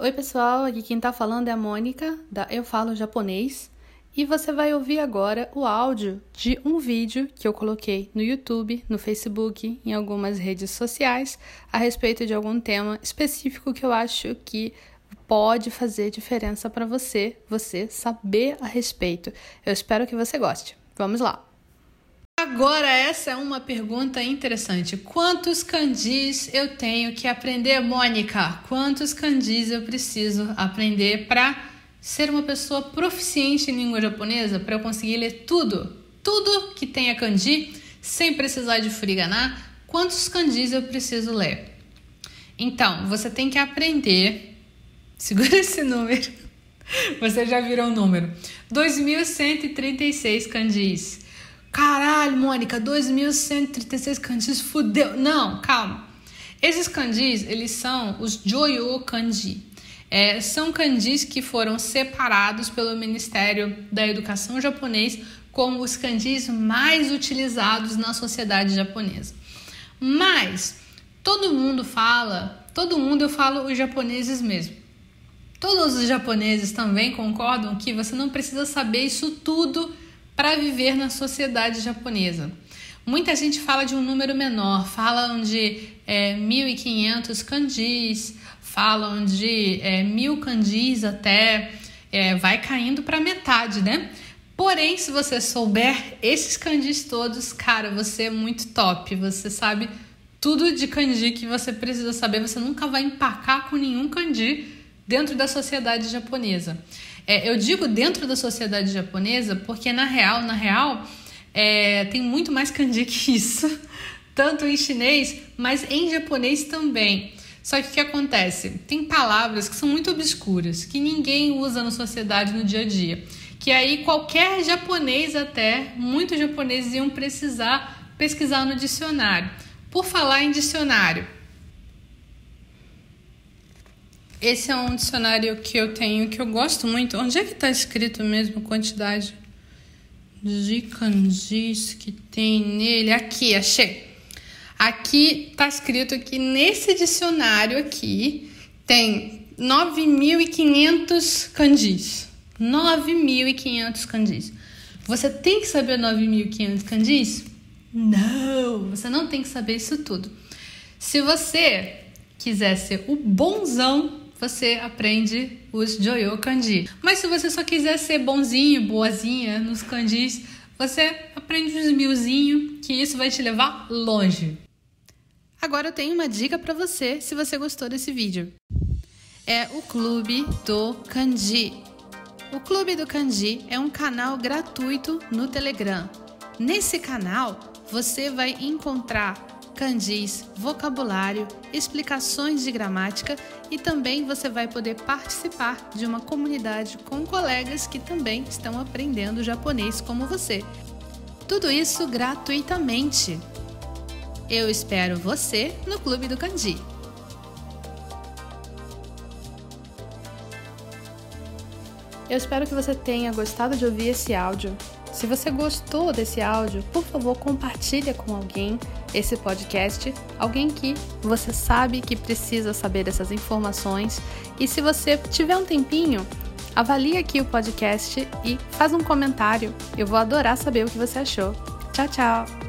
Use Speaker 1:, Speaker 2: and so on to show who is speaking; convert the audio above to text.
Speaker 1: Oi, pessoal, aqui quem tá falando é a Mônica, da Eu Falo Japonês, e você vai ouvir agora o áudio de um vídeo que eu coloquei no YouTube, no Facebook, em algumas redes sociais, a respeito de algum tema específico que eu acho que pode fazer diferença para você, você saber a respeito. Eu espero que você goste. Vamos lá! Agora, essa é uma pergunta interessante. Quantos kanjis eu tenho que aprender, Mônica? Quantos kanjis eu preciso aprender para ser uma pessoa proficiente em língua japonesa? Para eu conseguir ler tudo? Tudo que tenha kanji, sem precisar de furigana? Quantos kanjis eu preciso ler? Então, você tem que aprender. Segura esse número. Você já virou o número. 2136 kanjis. Caralho, Mônica, 2.136 kanjis, fudeu. Não, calma. Esses kanjis, eles são os Joyo Kanji. É, são kanjis que foram separados pelo Ministério da Educação japonês como os kanjis mais utilizados na sociedade japonesa. Mas todo mundo fala, todo mundo eu falo os japoneses mesmo. Todos os japoneses também concordam que você não precisa saber isso tudo para viver na sociedade japonesa. Muita gente fala de um número menor, falam de é, 1.500 kanjis, falam de é, mil kanjis até, é, vai caindo para metade, né? Porém, se você souber esses kanjis todos, cara, você é muito top. Você sabe tudo de kanji que você precisa saber. Você nunca vai empacar com nenhum kanji dentro da sociedade japonesa. É, eu digo dentro da sociedade japonesa porque na real, na real, é, tem muito mais kanji que isso, tanto em chinês, mas em japonês também. Só que o que acontece? Tem palavras que são muito obscuras, que ninguém usa na sociedade no dia a dia. Que aí qualquer japonês até, muitos japoneses iam precisar pesquisar no dicionário. Por falar em dicionário, esse é um dicionário que eu tenho que eu gosto muito. Onde é que está escrito mesmo a quantidade de kanjis que tem nele? Aqui, achei. Aqui está escrito que nesse dicionário aqui tem 9.500 kanjis. 9.500 kanjis. Você tem que saber 9.500 kanjis? Não, você não tem que saber isso tudo. Se você quiser ser o bonzão você aprende os Joyo Kanji. Mas se você só quiser ser bonzinho, boazinha nos kanjis, você aprende os milzinho, que isso vai te levar longe. Agora eu tenho uma dica para você, se você gostou desse vídeo. É o Clube do Kanji. O Clube do Kanji é um canal gratuito no Telegram. Nesse canal, você vai encontrar kanjis, vocabulário, explicações de gramática e também você vai poder participar de uma comunidade com colegas que também estão aprendendo japonês como você. Tudo isso gratuitamente. Eu espero você no Clube do Kanji. Eu espero que você tenha gostado de ouvir esse áudio. Se você gostou desse áudio, por favor, compartilhe com alguém esse podcast, alguém que você sabe que precisa saber dessas informações. E se você tiver um tempinho, avalie aqui o podcast e faz um comentário. Eu vou adorar saber o que você achou. Tchau, tchau!